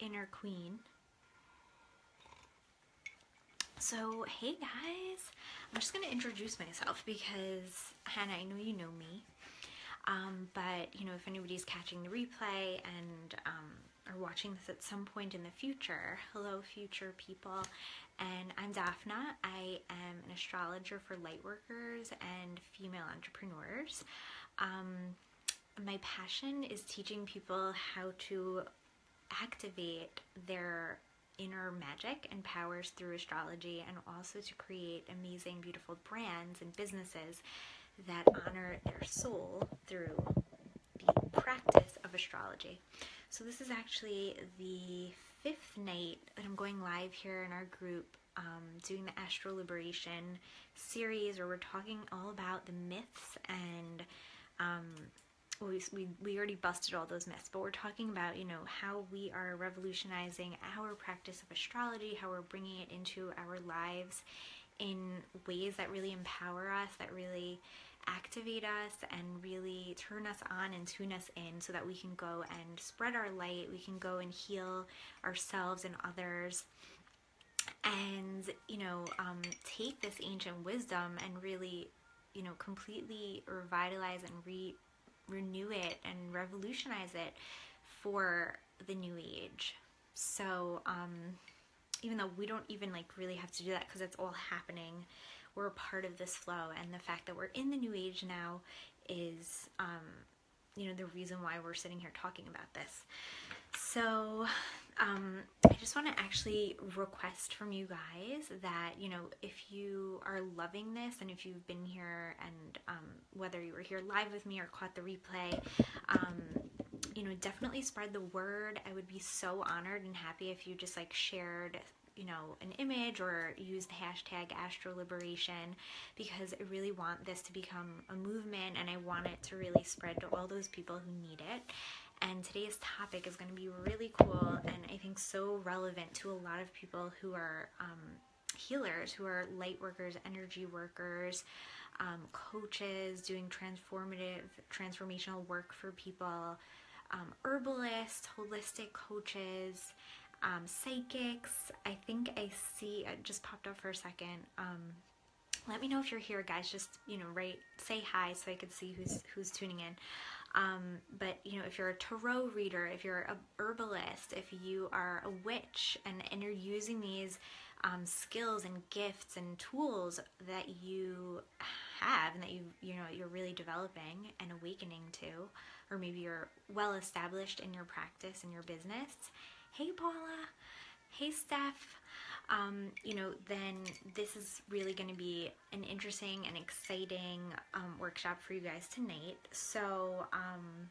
inner queen. So, hey guys, I'm just gonna introduce myself because Hannah, I know you know me, um, but you know, if anybody's catching the replay and um, are watching this at some point in the future, hello, future people. And I'm Daphna. I am an astrologer for lightworkers and female entrepreneurs. Um, my passion is teaching people how to activate their inner magic and powers through astrology and also to create amazing, beautiful brands and businesses that honor their soul through the practice of astrology. So, this is actually the fifth night that I'm going live here in our group um, doing the Astro Liberation series where we're talking all about the myths and um, we, we, we already busted all those myths, but we're talking about, you know, how we are revolutionizing our practice of astrology, how we're bringing it into our lives in ways that really empower us, that really activate us and really turn us on and tune us in so that we can go and spread our light, we can go and heal ourselves and others. And you know um, take this ancient wisdom and really you know completely revitalize and re renew it and revolutionize it for the new age. So, um, even though we don't even like really have to do that because it's all happening, we're a part of this flow, and the fact that we're in the new age now is, um, you know, the reason why we're sitting here talking about this. So, um, I just want to actually request from you guys that, you know, if you are loving this and if you've been here and um, whether you were here live with me or caught the replay, um, you know, definitely spread the word. I would be so honored and happy if you just like shared you know an image or use the hashtag astro liberation because i really want this to become a movement and i want it to really spread to all those people who need it and today's topic is going to be really cool and I think so relevant to a lot of people who are um, healers, who are light workers, energy workers, um, coaches doing transformative, transformational work for people, um, herbalists, holistic coaches, um, psychics. I think I see, it just popped up for a second. Um, let me know if you're here, guys. Just you know, write, say hi, so I can see who's who's tuning in. Um, but you know, if you're a tarot reader, if you're a herbalist, if you are a witch, and and you're using these um, skills and gifts and tools that you have and that you you know you're really developing and awakening to, or maybe you're well established in your practice and your business. Hey, Paula. Hey, Steph um, you know, then this is really going to be an interesting and exciting um, workshop for you guys tonight. So, um,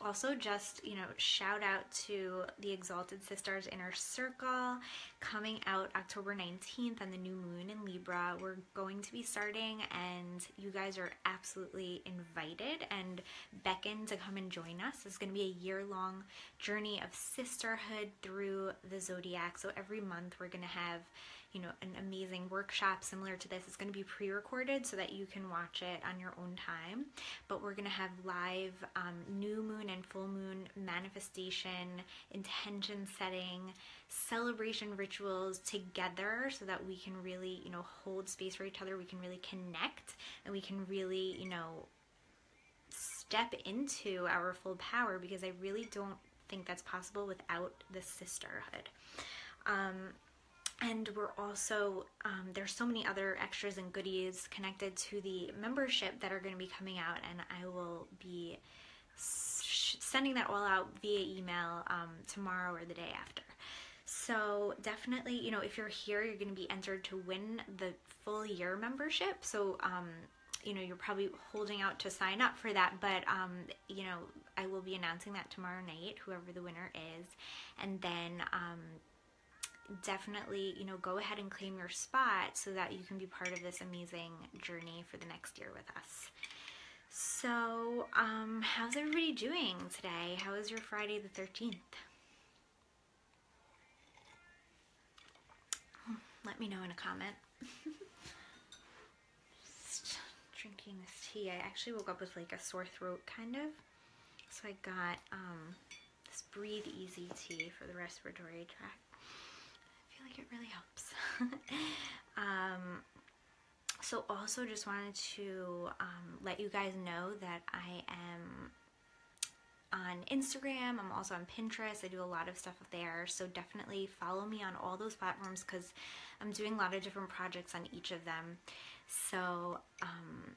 also just you know shout out to the exalted sisters inner circle. Coming out october 19th on the new moon in libra. We're going to be starting and you guys are absolutely invited and beckoned to come and join us. It's going to be a year long journey of sisterhood through the zodiac. So every month we're going to have you know, an amazing workshop similar to this. It's going to be pre-recorded so that you can watch it on your own time. But we're going to have live um, new moon and full moon manifestation, intention setting, celebration rituals together so that we can really, you know, hold space for each other. We can really connect and we can really, you know, step into our full power because I really don't think that's possible without the sisterhood. Um, and we're also um, there's so many other extras and goodies connected to the membership that are going to be coming out and i will be sending that all out via email um, tomorrow or the day after. So definitely you know if you're here you're going to be entered to win the full year membership. So um, you know you're probably holding out to sign up for that but um, you know i will be announcing that tomorrow night whoever the winner is. And then um, definitely, you know, go ahead and claim your spot so that you can be part of this amazing journey for the next year with us. So, um, how's everybody doing today? How was your Friday the 13th? Let me know in a comment. Just drinking this tea. I actually woke up with like a sore throat, kind of. So I got um, this breathe easy tea for the respiratory tract. It really helps. um, so also just wanted to um, let you guys know that I am on Instagram. I'm also on Pinterest. I do a lot of stuff there. So definitely follow me on all those platforms because I'm doing a lot of different projects on each of them. So um,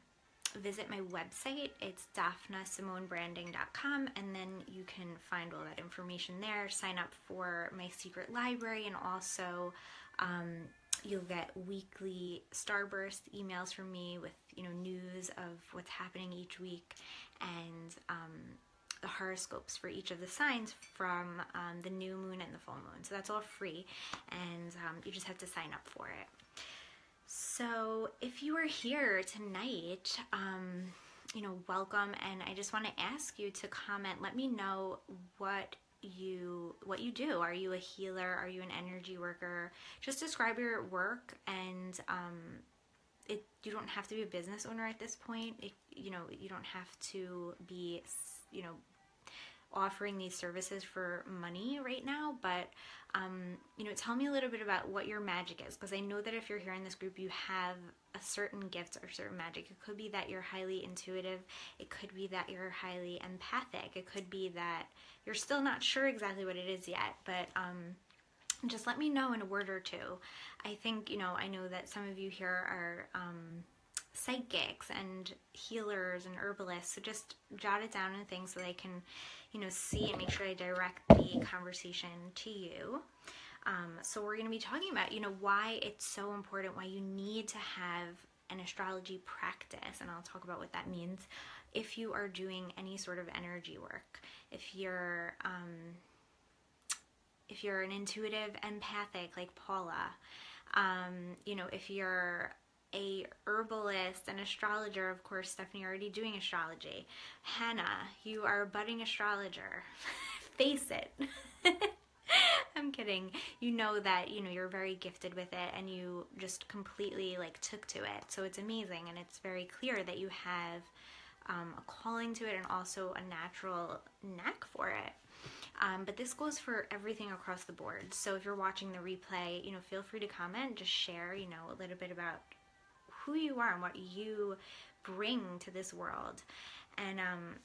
visit my website. It's daphnesimonebranding.com and then you can find all that information there. Sign up for my secret library and also um, you'll get weekly starburst emails from me with you know news of what's happening each week and um, the horoscopes for each of the signs from um, the new moon and the full moon. So that's all free, and um, you just have to sign up for it. So if you are here tonight, um, you know, welcome, and I just want to ask you to comment. Let me know what you what you do. Are you a healer? Are you an energy worker? Just describe your work and um it you don't have to be a business owner at this point. It, you know you don't have to be you know offering these services for money right now, but um, you know, tell me a little bit about what your magic is because I know that if you're here in this group, you have a certain gift or certain magic. It could be that you're highly intuitive, it could be that you're highly empathic, it could be that you're still not sure exactly what it is yet, but um, just let me know in a word or two. I think, you know, I know that some of you here are. Um, psychics and healers and herbalists so just jot it down in things so they can you know, see and make sure I direct the conversation to you. Um, so we're going to be talking about, you know, why it's so important, why you need to have an astrology practice, and I'll talk about what that means if you are doing any sort of energy work. If you're, um, if you're an intuitive empathic like Paula, um, you know, if you're a herbalist an astrologer. Of course, Stephanie, already doing astrology. Hannah, you are a budding astrologer. Face it. I'm kidding. You know that, you know, you're very gifted with it and you just completely like took to it. So it's amazing and it's very clear that you have um, a calling to it and also a natural knack for it. Um, but this goes for everything across the board. So if you're watching the replay, you know, feel free to comment, just share, you know, a little bit about who you are and what you bring to this world. And, um,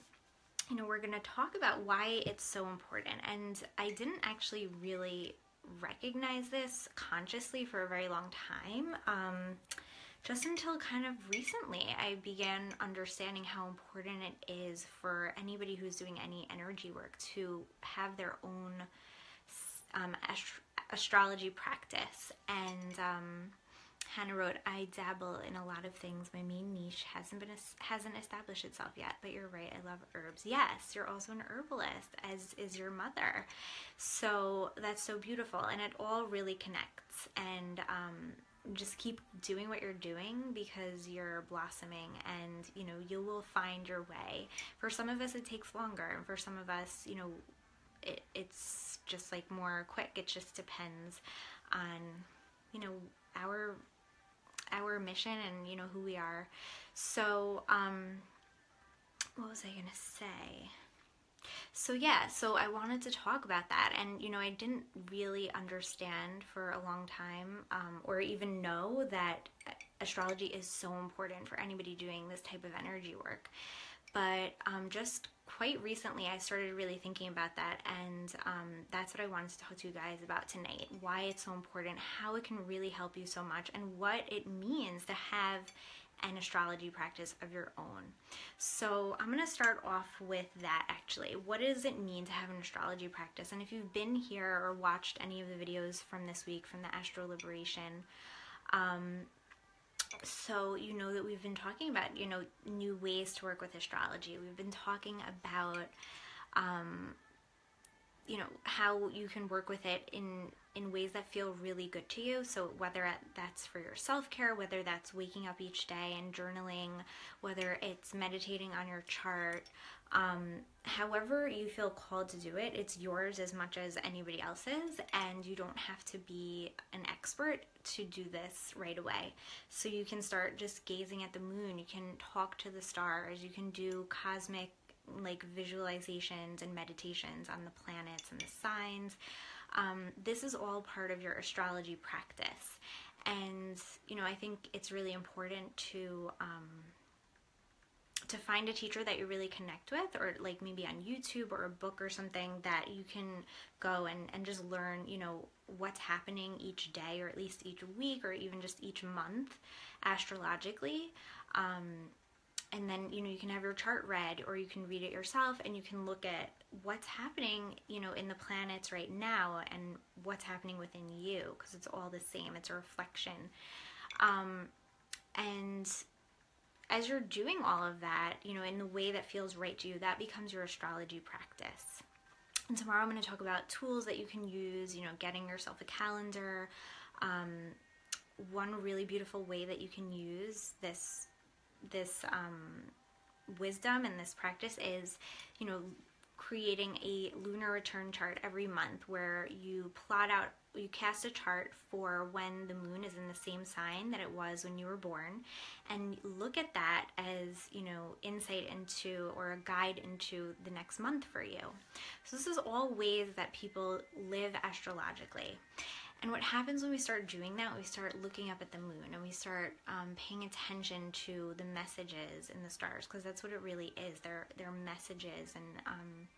you know, we're going to talk about why it's so important. And I didn't actually really recognize this consciously for a very long time. Um, just until kind of recently, I began understanding how important it is for anybody who's doing any energy work to have their own um, ast- astrology practice. And, um, Hannah wrote, I dabble in a lot of things. My main niche hasn't been hasn't established itself yet, but you're right. I love herbs. Yes, you're also an herbalist, as is your mother. So that's so beautiful, and it all really connects. And um, just keep doing what you're doing because you're blossoming, and you know you will find your way. For some of us, it takes longer, and for some of us, you know, it, it's just like more quick. It just depends on you know our our mission and you know who we are. So, um, what was I gonna say? So yeah, so I wanted to talk about that, and you know, I didn't really understand for a long time, um, or even know that astrology is so important for anybody doing this type of energy work. But um, just quite recently, I started really thinking about that, and um, that's what I wanted to talk to you guys about tonight why it's so important, how it can really help you so much, and what it means to have an astrology practice of your own. So, I'm going to start off with that actually. What does it mean to have an astrology practice? And if you've been here or watched any of the videos from this week from the Astro Liberation, um, so you know that we've been talking about you know new ways to work with astrology. We've been talking about um, you know how you can work with it in in ways that feel really good to you so whether that's for your self-care whether that's waking up each day and journaling whether it's meditating on your chart um, however you feel called to do it, it's yours as much as anybody else's, and you don't have to be an expert to do this right away. So you can start just gazing at the moon, you can talk to the stars, you can do cosmic like visualizations and meditations on the planets and the signs. Um, this is all part of your astrology practice. And, you know, I think it's really important to. Um, to find a teacher that you really connect with or like maybe on youtube or a book or something that you can go and, and just learn you know what's happening each day or at least each week or even just each month astrologically um, and then you know you can have your chart read or you can read it yourself and you can look at what's happening you know in the planets right now and what's happening within you because it's all the same it's a reflection um, and as you're doing all of that, you know, in the way that feels right to you, that becomes your astrology practice. And tomorrow I'm going to talk about tools that you can use, you know, getting yourself a calendar. Um, one really beautiful way that you can use this this um, wisdom and this practice is, you know, creating a lunar return chart every month where you plot out you cast a chart for when the moon is in the same sign that it was when you were born and look at that as you know insight into or a guide into the next month for you. So this is all ways that people live astrologically and what happens when we start doing that, we start looking up at the moon and we start um, paying attention to the messages in the stars, because that's what it really is. They're, they're messages and um,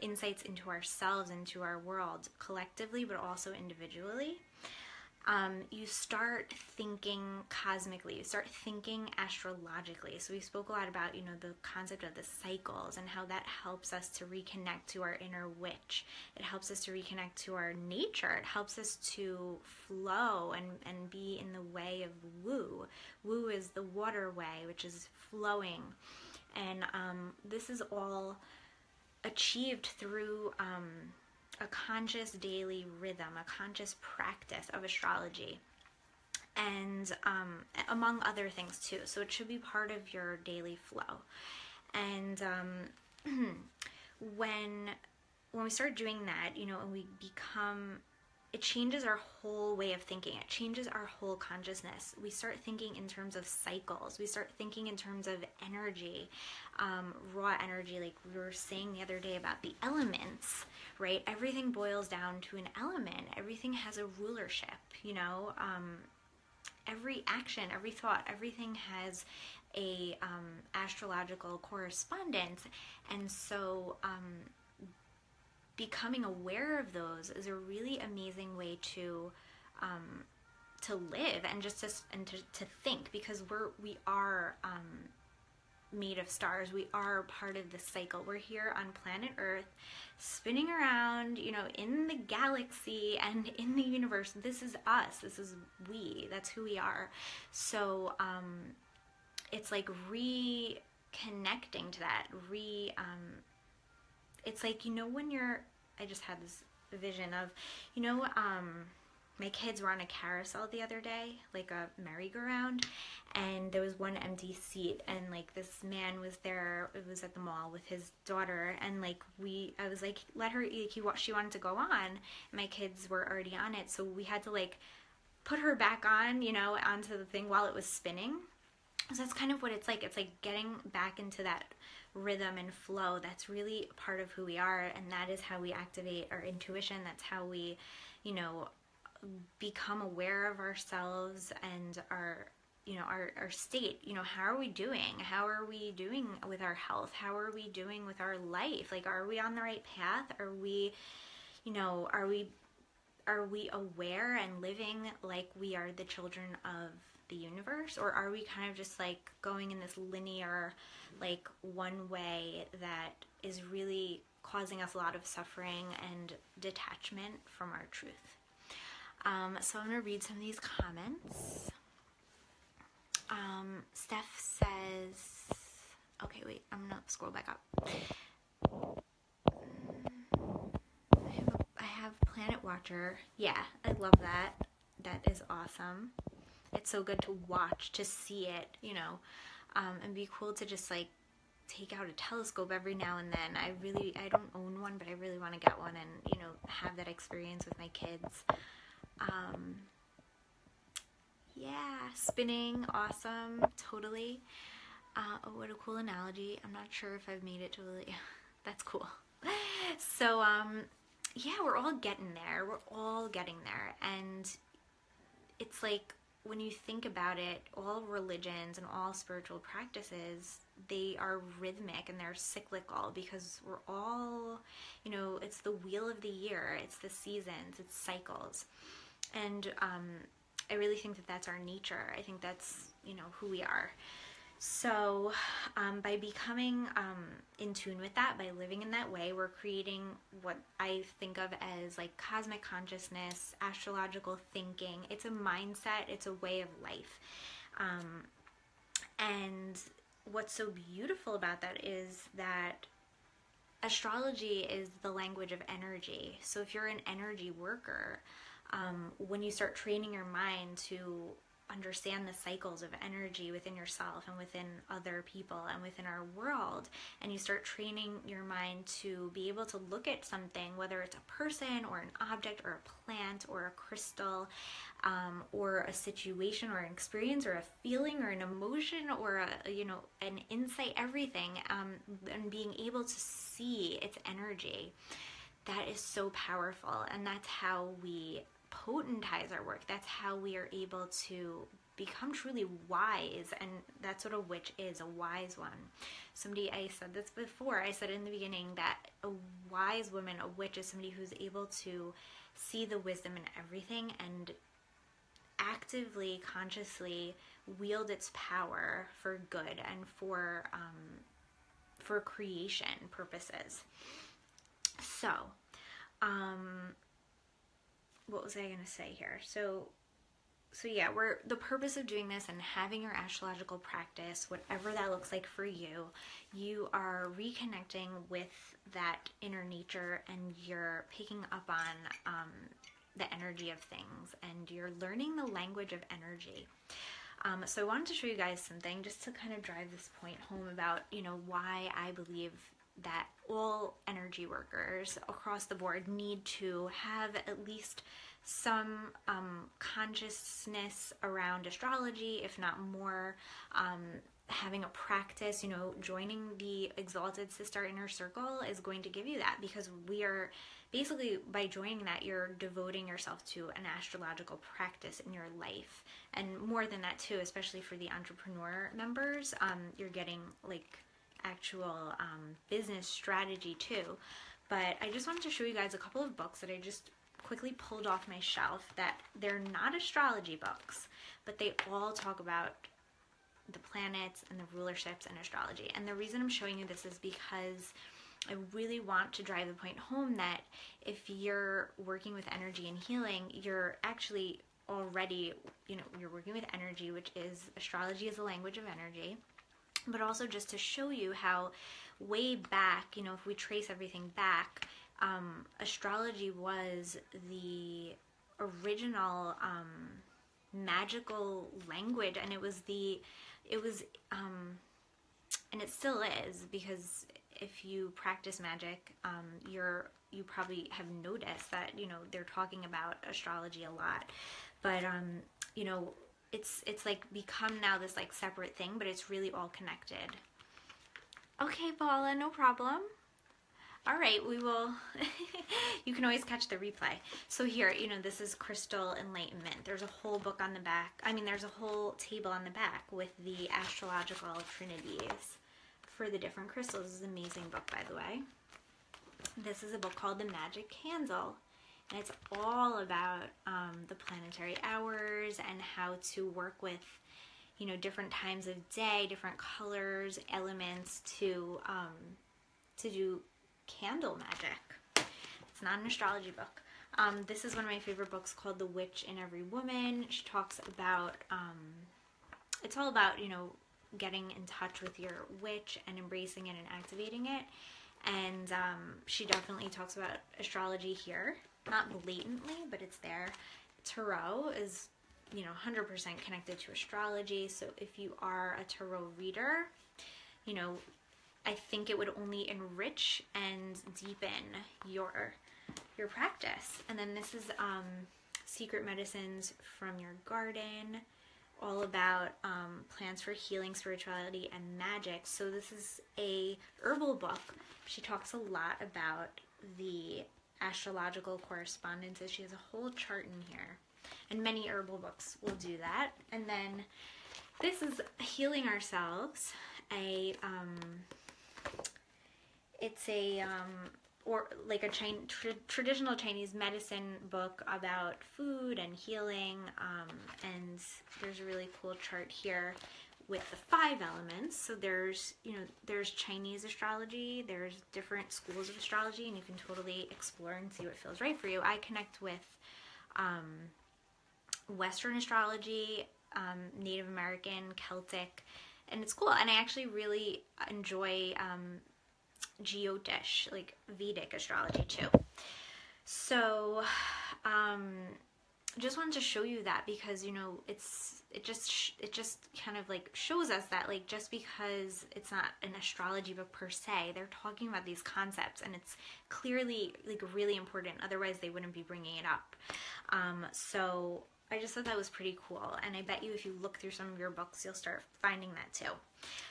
insights into ourselves, into our world collectively, but also individually um, you start thinking cosmically, you start thinking astrologically. So we spoke a lot about, you know, the concept of the cycles and how that helps us to reconnect to our inner witch. It helps us to reconnect to our nature. It helps us to flow and, and be in the way of Wu. Wu is the waterway, which is flowing. And um, this is all achieved through um, a conscious daily rhythm, a conscious practice of astrology, and um, among other things too. So it should be part of your daily flow. And um, when when we start doing that, you know, and we become it changes our whole way of thinking. It changes our whole consciousness. We start thinking in terms of cycles. We start thinking in terms of energy, um, raw energy, like we were saying the other day about the elements, right? Everything boils down to an element. Everything has a rulership, you know. Um, every action, every thought, everything has a um, astrological correspondence, and so um, becoming aware of those is a really amazing way to um, to live and just to and to, to think because we're we are um, made of stars. We are part of the cycle. We're here on planet earth spinning around you know in the galaxy and in the universe. This is us. This is we. That's who we are. So um, it's like reconnecting to that re um, it's like you know when you're I just had this vision of you know um my kids were on a carousel the other day, like a merry-go-round, and there was one empty seat, and like this man was there. It was at the mall with his daughter, and like we, I was like, let her. Like, he, she wanted to go on. My kids were already on it, so we had to like put her back on, you know, onto the thing while it was spinning. So that's kind of what it's like. It's like getting back into that rhythm and flow. That's really part of who we are, and that is how we activate our intuition. That's how we, you know, become aware of ourselves and our you know our, our state you know how are we doing how are we doing with our health how are we doing with our life like are we on the right path are we you know are we are we aware and living like we are the children of the universe or are we kind of just like going in this linear like one way that is really causing us a lot of suffering and detachment from our truth? Um, so i'm going to read some of these comments. Um, steph says okay wait i'm going to scroll back up. I have, have planet watcher. Yeah i love that. That is awesome it's so good to watch, to see it, you know, um, and be cool to just like take out a telescope every now and then. I really, I don't own one, but I really want to get one and, you know, have that experience with my kids. Um, yeah, spinning, awesome, totally. Uh, oh, what a cool analogy. I'm not sure if I've made it totally. That's cool. So, um, yeah, we're all getting there. We're all getting there. And it's like when you think about it, all religions and all spiritual practices, they are rhythmic and they're cyclical because we're all, you know, it's the wheel of the year, it's the seasons, it's cycles. And um, I really think that that's our nature. I think that's, you know, who we are. So, um, by becoming um, in tune with that, by living in that way, we're creating what I think of as like cosmic consciousness, astrological thinking. It's a mindset, it's a way of life. Um, and what's so beautiful about that is that astrology is the language of energy. So, if you're an energy worker, um, when you start training your mind to understand the cycles of energy within yourself and within other people and within our world and you start training your mind to be able to look at something whether it's a person or an object or a plant or a crystal um, or a situation or an experience or a feeling or an emotion or a you know an insight everything um, and being able to see its energy. That is so powerful and that's how we potentize our work. That's how we are able to become truly wise and that's what a witch is a wise one somebody i said this before i said in the beginning that a wise woman a witch is somebody who's able to see the wisdom in everything and actively consciously wield its power for good and for um, for creation purposes so um what was I going to say here? So so yeah, we're the purpose of doing this and having your astrological practice, whatever that looks like for you, you are reconnecting with that inner nature and you're picking up on um, the energy of things and you're learning the language of energy. Um, so I wanted to show you guys something just to kind of drive this point home about you know why I believe that all energy workers across the board need to have at least some um, consciousness around astrology, if not more. Um, having a practice, you know, joining the Exalted Sister Inner Circle is going to give you that because we are basically by joining that, you're devoting yourself to an astrological practice in your life. And more than that, too, especially for the entrepreneur members, um, you're getting like actual um, business strategy too. But I just wanted to show you guys a couple of books that I just quickly pulled off my shelf that they're not astrology books, but they all talk about the planets and the rulerships and astrology. And the reason I'm showing you this is because I really want to drive the point home that if you're working with energy and healing, you're actually already, you know, you're working with energy, which is astrology is a language of energy but also just to show you how way back, you know, if we trace everything back, um, astrology was the original um, magical language, and it was the, it was, um, and it still is because if you practice magic, um, you're you probably have noticed that you know they're talking about astrology a lot, but um, you know it's it's like become now this like separate thing, but it's really all connected. Okay, Paula, no problem. All right, we will. you can always catch the replay. So here, you know, this is Crystal Enlightenment. There's a whole book on the back. I mean, there's a whole table on the back with the astrological trinities for the different crystals. This is an amazing book, by the way. This is a book called The Magic Candle. And it's all about um, the planetary hours and how to work with, you know, different times of day, different colors, elements to um, to do candle magic. It's not an astrology book. Um, this is one of my favorite books called The Witch in Every Woman. She talks about, um, it's all about, you know, getting in touch with your witch and embracing it and activating it. And um, she definitely talks about astrology here not blatantly, but it's there. Tarot is, you know, 100% connected to astrology. So if you are a tarot reader, you know, I think it would only enrich and deepen your your practice. And then this is um, Secret Medicines from Your Garden. all about um, plants for healing, spirituality, and magic. So this is a herbal book. She talks a lot about the astrological correspondences. She has a whole chart in here, and many herbal books will do that. And then this is healing ourselves. A um, it's a um, or like a tra- traditional Chinese medicine book about food and healing. Um, and there's a really cool chart here with the five elements. So there's, you know, there's Chinese astrology, there's different schools of astrology, and you can totally explore and see what feels right for you. I connect with um, Western astrology, um, Native American, Celtic, and it's cool. And I actually really enjoy um, Jyotish, like Vedic astrology too. So, um, just wanted to show you that because you know it's it just it just kind of like shows us that like just because it's not an astrology book per se they're talking about these concepts and it's clearly like really important otherwise they wouldn't be bringing it up um, so I just thought that was pretty cool. And I bet you if you look through some of your books, you'll start finding that too.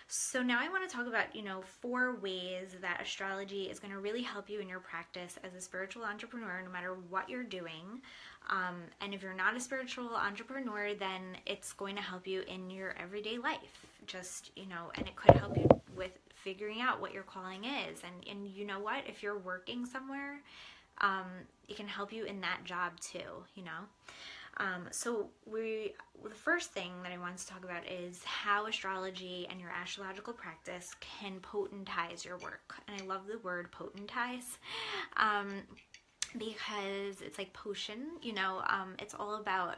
So now I want to talk about, you know, four ways that astrology is going to really help you in your practice as a spiritual entrepreneur, no matter what you're doing. Um, and if you're not a spiritual entrepreneur, then it's going to help you in your everyday life. Just, you know, and it could help you with figuring out what your calling is. And, and you know what? If you're working somewhere, um, it can help you in that job too, you know? Um, so we the first thing that I want to talk about is how astrology and your astrological practice can potentize your work. And I love the word potentize um, because it's like potion. You know, um, it's all about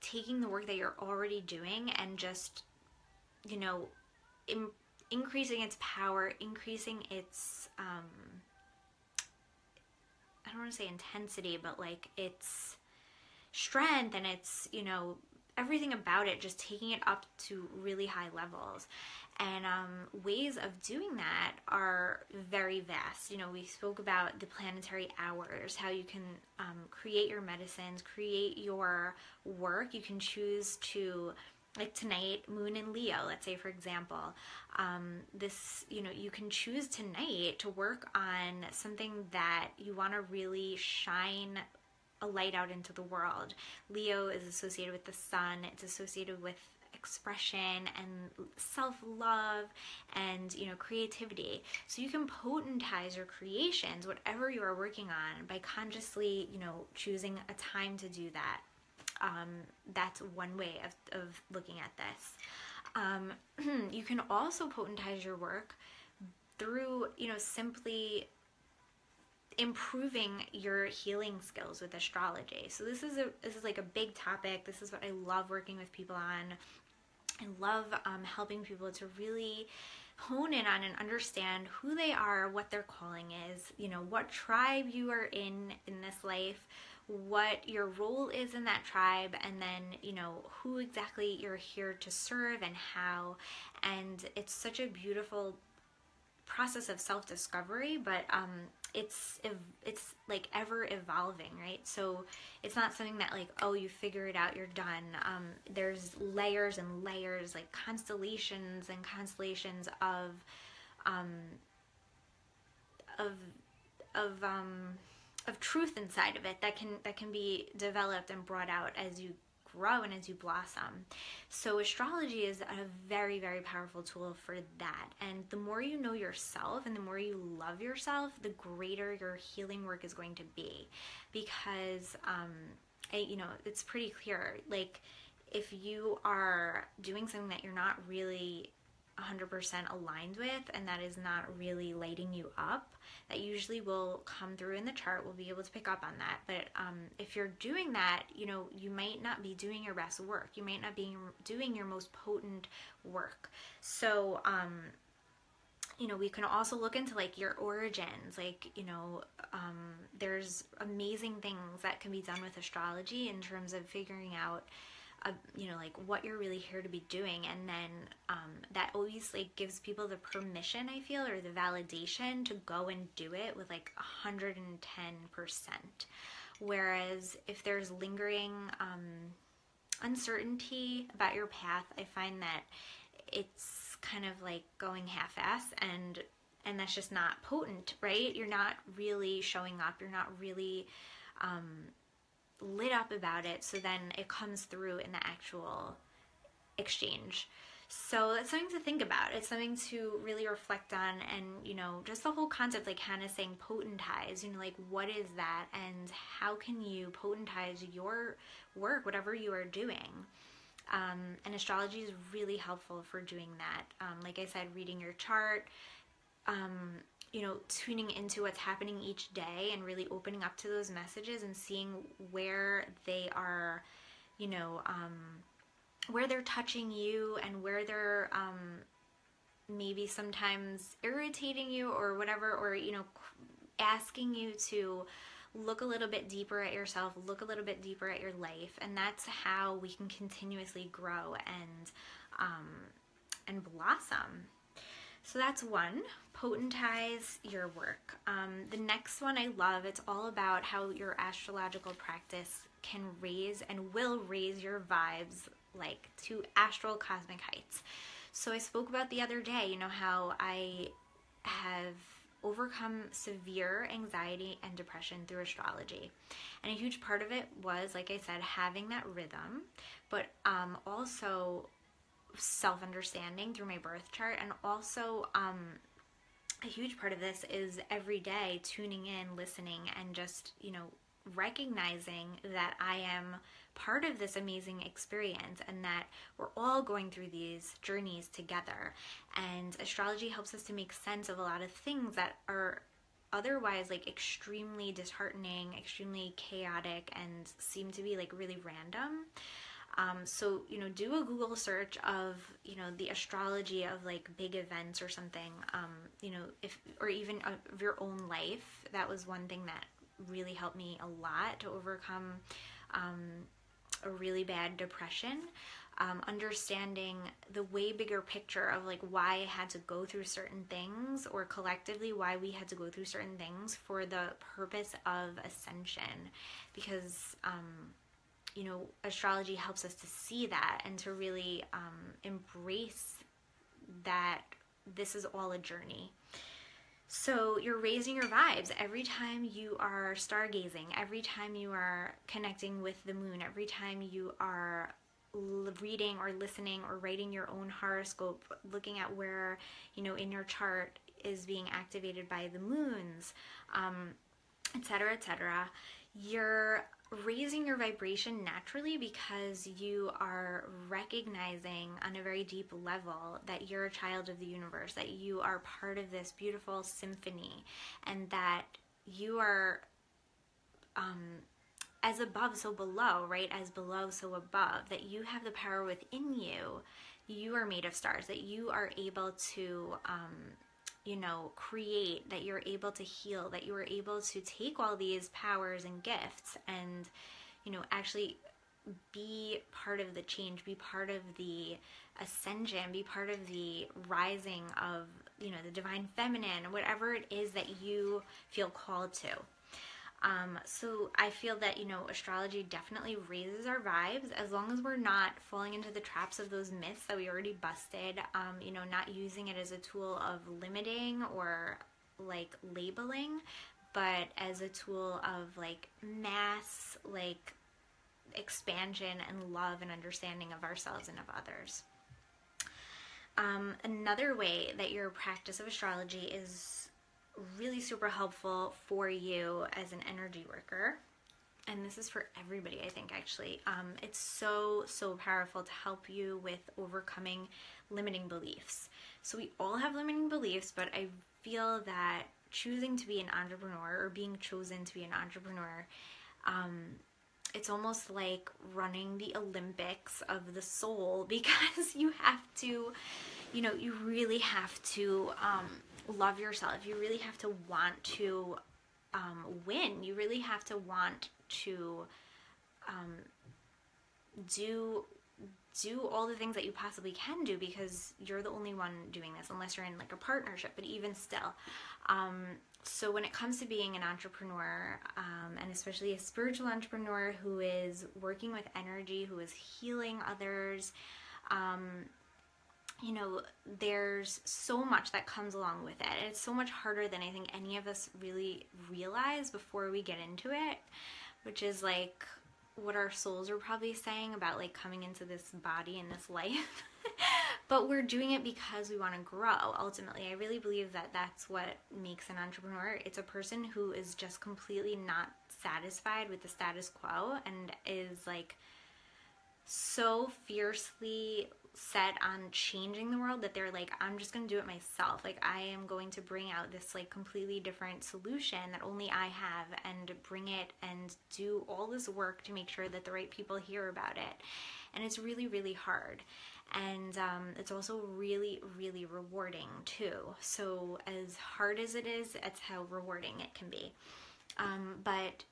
taking the work that you're already doing and just you know in, increasing its power, increasing its um, I don't want to say intensity, but like its strength and it's, you know, everything about it, just taking it up to really high levels. And um, ways of doing that are very vast. You know, we spoke about the planetary hours, how you can um, create your medicines, create your work. You can choose to like tonight moon in leo let's say for example um, this you know you can choose tonight to work on something that you want to really shine a light out into the world. Leo is associated with the sun, it's associated with expression and self-love and you know creativity so you can potentize your creations whatever you are working on by consciously you know choosing a time to do that um, that's one way of, of looking at this um, you can also potentize your work through you know simply improving your healing skills with astrology. So this is a this is like a big topic. This is what I love working with people on. I love um, helping people to really hone in on and understand who they are, what their calling is, you know, what tribe you are in in this life, what your role is in that tribe, and then, you know, who exactly you're here to serve and how. And it's such a beautiful process of self-discovery but um it's it's like ever evolving right? So it's not something that like oh you figure it out you're done. Um there's layers and layers like constellations and constellations of um of of um of truth inside of it that can that can be developed and brought out as you grow and as you blossom. So, astrology is a very, very powerful tool for that. And the more you know yourself and the more you love yourself, the greater your healing work is going to be. Because, um, I, you know, it's pretty clear. Like, if you are doing something that you're not really 100% aligned with and that is not really lighting you up, that usually will come through in the chart. We'll be able to pick up on that. But um, if you're doing that, you know, you might not be doing your best work. You might not be doing your most potent work. So, um, you know, we can also look into like your origins. Like, you know, um, there's amazing things that can be done with astrology in terms of figuring out you know like what you're really here to be doing and then um, that always like gives people the permission i feel or the validation to go and do it with like 110% whereas if there's lingering um, uncertainty about your path, I find that it's kind of like going half-ass and and that's just not potent, right? You're not really showing up. You're not really um, lit up about it. So then it comes through in the actual exchange. So that's something to think about. It's something to really reflect on, and you know, just the whole concept, like Hannah saying, potentize. You know, like what is that, and how can you potentize your work, whatever you are doing? Um, and astrology is really helpful for doing that. Um, like I said, reading your chart, um, you know, tuning into what's happening each day and really opening up to those messages and seeing where they are, you know, um, where they're touching you and where they're um, maybe sometimes irritating you or whatever, or, you know, asking you to look a little bit deeper at yourself, look a little bit deeper at your life, and that's how we can continuously grow and um, and blossom. So that's one, potentize your work. Um, the next one I love, it's all about how your astrological practice can raise and will raise your vibes like to astral cosmic heights. So I spoke about the other day, you know, how I have overcome severe anxiety and depression through astrology. And a huge part of it was, like I said, having that rhythm, but um, also self understanding through my birth chart. And also, um, a huge part of this is every day tuning in, listening, and just, you know, recognizing that I am part of this amazing experience and that we're all going through these journeys together. And astrology helps us to make sense of a lot of things that are otherwise like extremely disheartening, extremely chaotic, and seem to be like really random. Um, so you know, do a Google search of you know the astrology of like big events or something. Um, you know, if or even of your own life. That was one thing that really helped me a lot to overcome um, a really bad depression. Um, understanding the way bigger picture of like why I had to go through certain things, or collectively why we had to go through certain things for the purpose of ascension, because um, you know astrology helps us to see that and to really um, embrace that this is all a journey. So you're raising your vibes every time you are stargazing, every time you are connecting with the moon, every time you are reading or listening or writing your own horoscope, looking at where, you know, in your chart is being activated by the moons, um, etc., etc. You're raising your vibration naturally because you are recognizing on a very deep level that you're a child of the universe, that you are part of this beautiful symphony, and that you are um, as above, so below, right? As below, so above, that you have the power within you. You are made of stars, that you are able to um, you know, create, that you're able to heal, that you are able to take all these powers and gifts and, you know, actually be part of the change, be part of the ascension, be part of the rising of, you know, the divine feminine, whatever it is that you feel called to. Um, so I feel that, you know, astrology definitely raises our vibes as long as we're not falling into the traps of those myths that we already busted, um, you know, not using it as a tool of limiting or like labeling, but as a tool of like mass, like expansion and love and understanding of ourselves and of others. Um, another way that your practice of astrology is really super helpful for you as an energy worker. And this is for everybody, I think, actually. Um, it's so, so powerful to help you with overcoming limiting beliefs. So, we all have limiting beliefs, but I feel that choosing to be an entrepreneur or being chosen to be an entrepreneur, um, it's almost like running the Olympics of the soul because you have to, you know, you really have to um, love yourself. You really have to want to um, win. You really have to want to um, do do all the things that you possibly can do because you're the only one doing this unless you're in like a partnership but even still um, so when it comes to being an entrepreneur um, and especially a spiritual entrepreneur who is working with energy who is healing others um, you know there's so much that comes along with it. And it's so much harder than i think any of us really realize before we get into it which is like what our souls are probably saying about like coming into this body and this life. But we're doing it because we want to grow ultimately. I really believe that that's what makes an entrepreneur. It's a person who is just completely not satisfied with the status quo and is like so fiercely set on changing the world that they're like i'm just going to do it myself. Like i am going to bring out this like completely different solution that only i have and bring it and do all this work to make sure that the right people hear about it. And it's really really hard. And um, it's also really really rewarding too. So as hard as it is that's how rewarding it can be. Um, but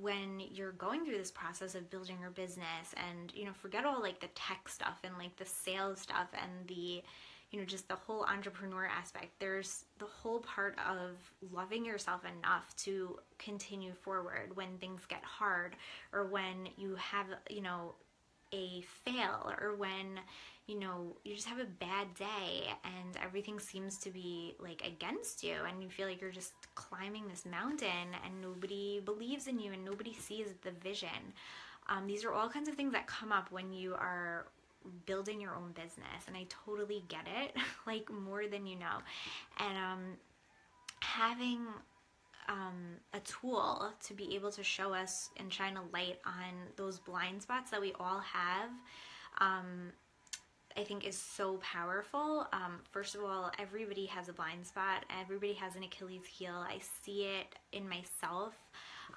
when you're going through this process of building your business and you know forget all like the tech stuff and like the sales stuff and the you know just the whole entrepreneur aspect. There's the whole part of loving yourself enough to continue forward when things get hard or when you have you know a fail or when you know you just have a bad day and everything seems to be like against you and you feel like you're just climbing this mountain and nobody believes in you and nobody sees the vision. Um, these are all kinds of things that come up when you are building your own business and i totally get it like more than you know. And um, having um, a tool to be able to show us and shine a light on those blind spots that we all have um, I think is so powerful. Um, first of all, everybody has a blind spot. Everybody has an Achilles heel. I see it in myself.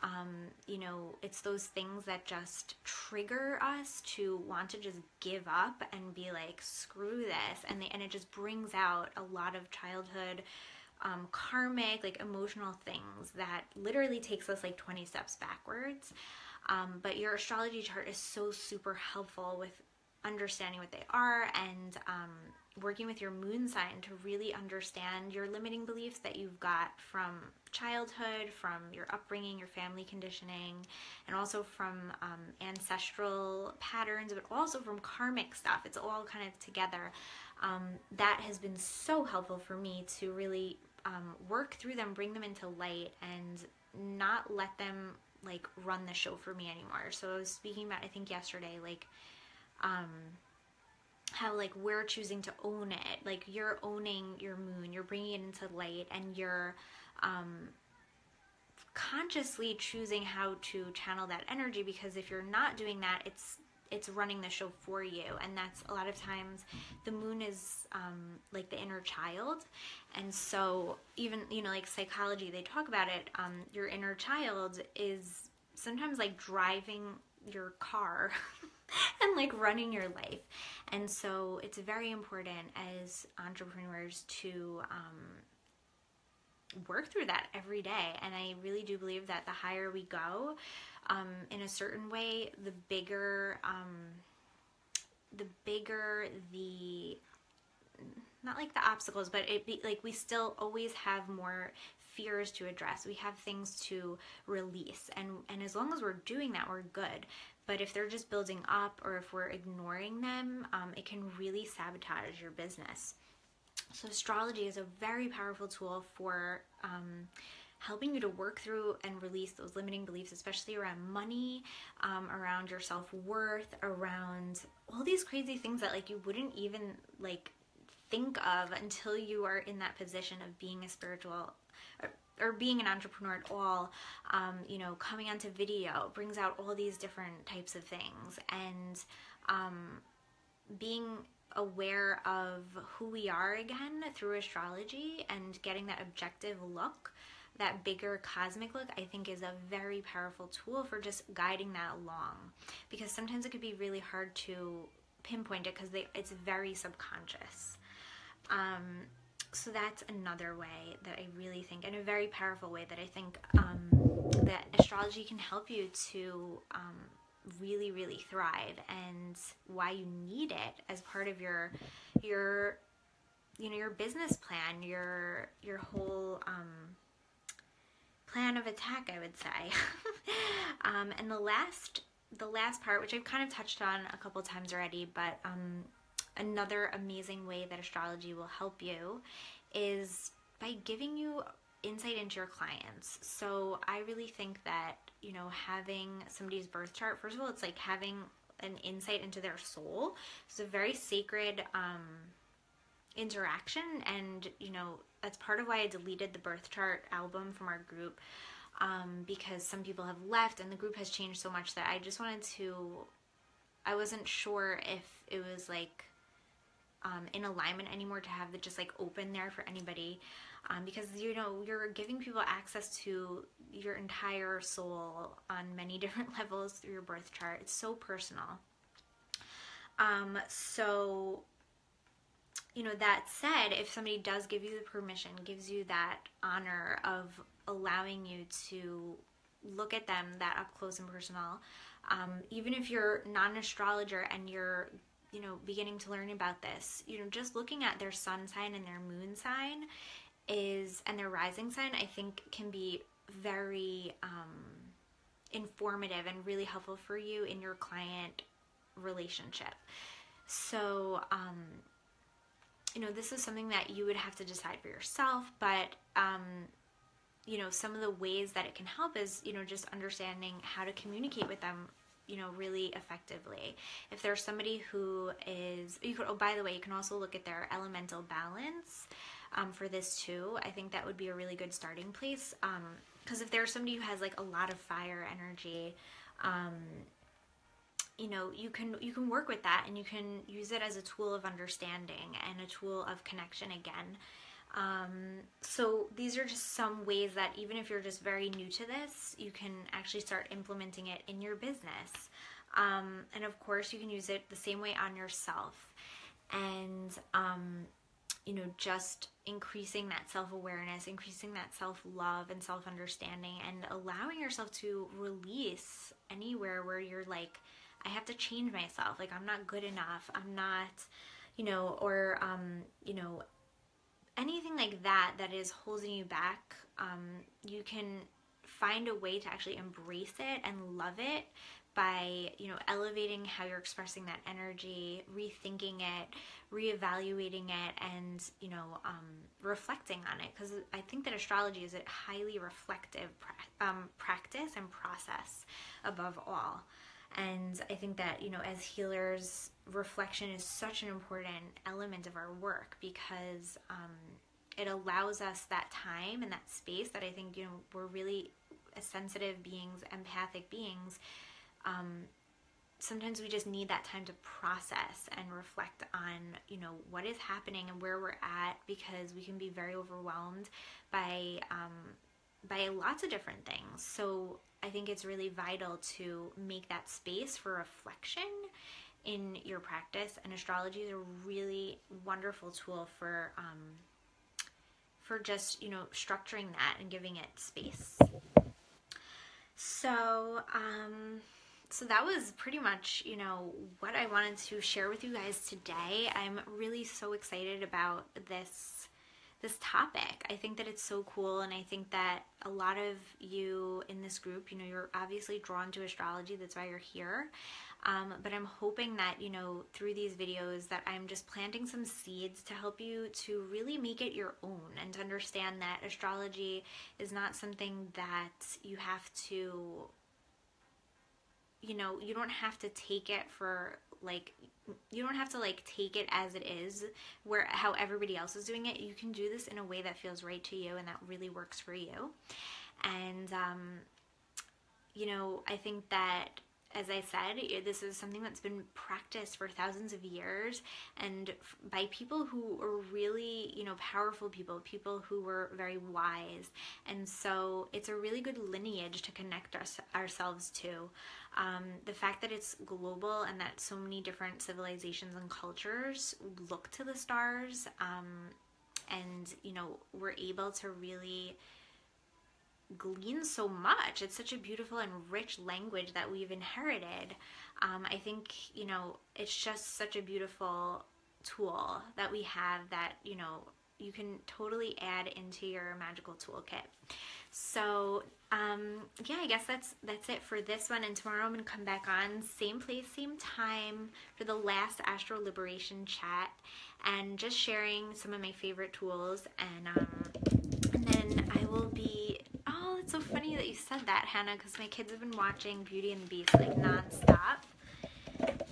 Um, you know, it's those things that just trigger us to want to just give up and be like, screw this. And, they, and it just brings out a lot of childhood um, karmic, like emotional things that literally takes us like 20 steps backwards. Um, but your astrology chart is so super helpful with understanding what they are and um, working with your moon sign to really understand your limiting beliefs that you've got from childhood, from your upbringing, your family conditioning, and also from um, ancestral patterns, but also from karmic stuff. It's all kind of together. Um, that has been so helpful for me to really um, work through them, bring them into light, and not let them like run the show for me anymore. So I was speaking about, I think yesterday, like um how like we're choosing to own it like you're owning your moon you're bringing it into light and you're um consciously choosing how to channel that energy because if you're not doing that it's it's running the show for you and that's a lot of times the moon is um, like the inner child and so even you know like psychology they talk about it um, your inner child is sometimes like driving your car and like running your life. And so it's very important as entrepreneurs to um, work through that every day. And I really do believe that the higher we go, um, in a certain way, the bigger, um, the bigger the not like the obstacles, but it be like we still always have more fears to address. We have things to release, and and as long as we're doing that, we're good. But if they're just building up or if we're ignoring them, um, it can really sabotage your business. So, astrology is a very powerful tool for um, helping you to work through and release those limiting beliefs, especially around money, um, around your self worth, around all these crazy things that like you wouldn't even like think of until you are in that position of being a spiritual or being an entrepreneur at all, um, you know, coming onto video brings out all these different types of things. And um, being aware of who we are again through astrology and getting that objective look that bigger cosmic look i think is a very powerful tool for just guiding that along. Because sometimes it could be really hard to pinpoint it because it's very subconscious. Um, so that's another way that I really think, and a very powerful way that I think um, that astrology can help you to um, really, really thrive, and why you need it as part of your your you know your business plan, your your whole um, plan of attack, I would say. um, and the last the last part, which I've kind of touched on a couple times already, but um, another amazing way that astrology will help you is by giving you insight into your clients. So I really think that, you know, having somebody's birth chart, first of all, it's like having an insight into their soul. It's a very sacred um, interaction. And, you know, that's part of why I deleted the birth chart album from our group um, because some people have left and the group has changed so much that I just wanted to, I wasn't sure if it was like, um, in alignment anymore to have it just like open there for anybody um, because you know you're giving people access to your entire soul on many different levels through your birth chart. It's so personal. Um, so you know that said if somebody does give you the permission gives you that honor of allowing you to look at them that up close and personal um, even if you're not an astrologer and you're you know beginning to learn about this you know just looking at their sun sign and their moon sign is and their rising sign i think can be very um, informative and really helpful for you in your client relationship. So um, you know this is something that you would have to decide for yourself but um, you know some of the ways that it can help is you know just understanding how to communicate with them you know really effectively. If there's somebody who is you could oh by the way you can also look at their elemental balance um, for this too i think that would be a really good starting place because um, if there's somebody who has like a lot of fire energy um, you know you can you can work with that and you can use it as a tool of understanding and a tool of connection again um, so these are just some ways that even if you're just very new to this, you can actually start implementing it in your business. Um, and of course, you can use it the same way on yourself. And, um, you know, just increasing that self awareness, increasing that self love and self understanding, and allowing yourself to release anywhere where you're like, I have to change myself. Like, I'm not good enough. I'm not, you know, or, um, you know, anything like that that is holding you back, um, you can find a way to actually embrace it and love it by you know elevating how you're expressing that energy rethinking it reevaluating it and you know um, reflecting on it because i think that astrology is a highly reflective pra- um, practice and process above all and I think that, you know, as healers, reflection is such an important element of our work because um, it allows us that time and that space that I think, you know, we're really sensitive beings, empathic beings. Um, sometimes we just need that time to process and reflect on you know what is happening and where we're at because we can be very overwhelmed by um, by lots of different things so I think it's really vital to make that space for reflection in your practice, and astrology is a really wonderful tool for um, for just you know structuring that and giving it space. So um, so that was pretty much you know what I wanted to share with you guys today. I'm really so excited about this this topic. I think that it's so cool, and I think that a lot of you in this group, you know, you're obviously drawn to astrology. That's why you're here. Um, but I'm hoping that you know through these videos that I'm just planting some seeds to help you to really make it your own and to understand that astrology is not something that you have to you know you don't have to take it for like you don't have to like take it as it is where how everybody else is doing it. You can do this in a way that feels right to you and that really works for you. And um you know i think that as I said, this is something that's been practiced for thousands of years and by people who were really, you know, powerful people, people who were very wise. And so it's a really good lineage to connect us, ourselves to. Um, the fact that it's global and that so many different civilizations and cultures look to the stars um, and, you know, we're able to really glean so much. It's such a beautiful and rich language that we've inherited. Um, I think, you know, it's just such a beautiful tool that we have that, you know, you can totally add into your magical toolkit. So um, yeah, I guess that's that's it for this one. And tomorrow I'm gonna come back on same place, same time for the last Astro Liberation chat, and just sharing some of my favorite tools. And um, and then I will be. Oh, it's so funny that you said that, Hannah, because my kids have been watching Beauty and the Beast like nonstop,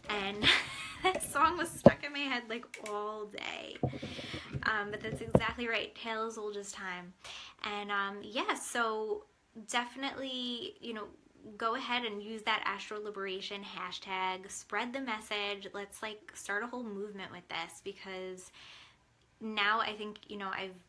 and that song was stuck in my head like all day. Um, but that's exactly right. Tales old as time. And um, yeah, so definitely, you know, go ahead and use that astro liberation hashtag, spread the message. Let's like start a whole movement with this because now I think, you know, I've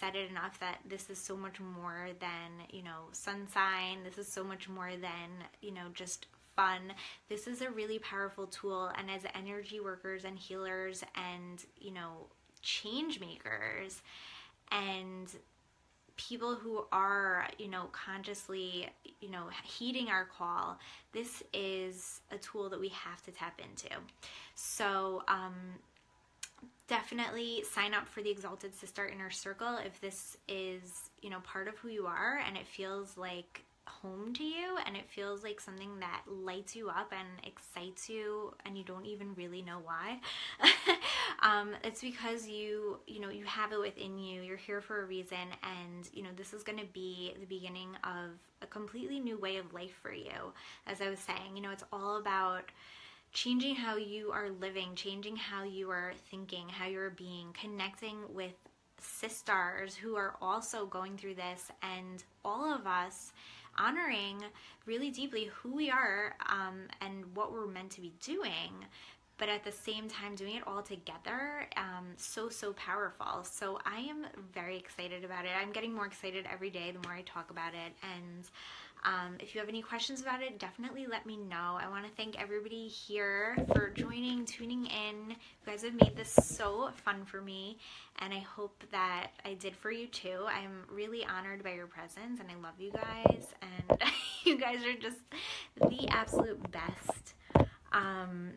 said it enough that this is so much more than, you know, sun sign. This is so much more than, you know, just fun. This is a really powerful tool and as energy workers and healers and, you know, change makers and people who are, you know, consciously, you know, heeding our call, this is a tool that we have to tap into. So, um, definitely sign up for the Exalted Sister Inner Circle if this is, you know, part of who you are and it feels like home to you and it feels like something that lights you up and excites you and you don't even really know why. Um, it's because you you know you have it within you. You're here for a reason and you know this is going to be the beginning of a completely new way of life for you. As i was saying you know it's all about changing how you are living changing how you are thinking how you're being connecting with sisters who are also going through this and all of us honoring really deeply who we are um, and what we're meant to be doing but at the same time doing it all together um, so so powerful. So i am very excited about it. I'm getting more excited every day the more i talk about it and um, if you have any questions about it, definitely let me know. I want to thank everybody here for joining, tuning in. You guys have made this so fun for me, and I hope that I did for you too. I'm really honored by your presence, and I love you guys, and you guys are just the absolute best. Um,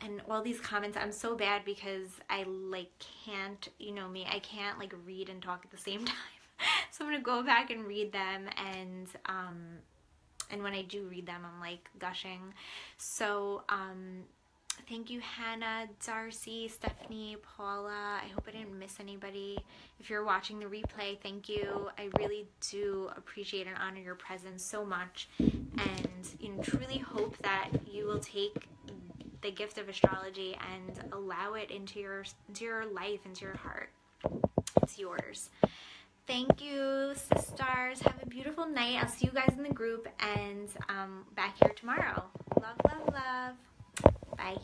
and all these comments i'm so bad because i like can't you know me i can't like read and talk at the same time so I'm gonna go back and read them and um and when I do read them I'm like gushing. So um thank you Hannah, Darcy, Stephanie, Paula. I hope I didn't miss anybody. If you're watching the replay thank you. I really do appreciate and honor your presence so much and you know truly hope that you will take the gift of astrology and allow it into your into your life into your heart. It's yours Thank you, sisters. Have a beautiful night. I'll see you guys in the group and um, back here tomorrow. Love, love, love. Bye.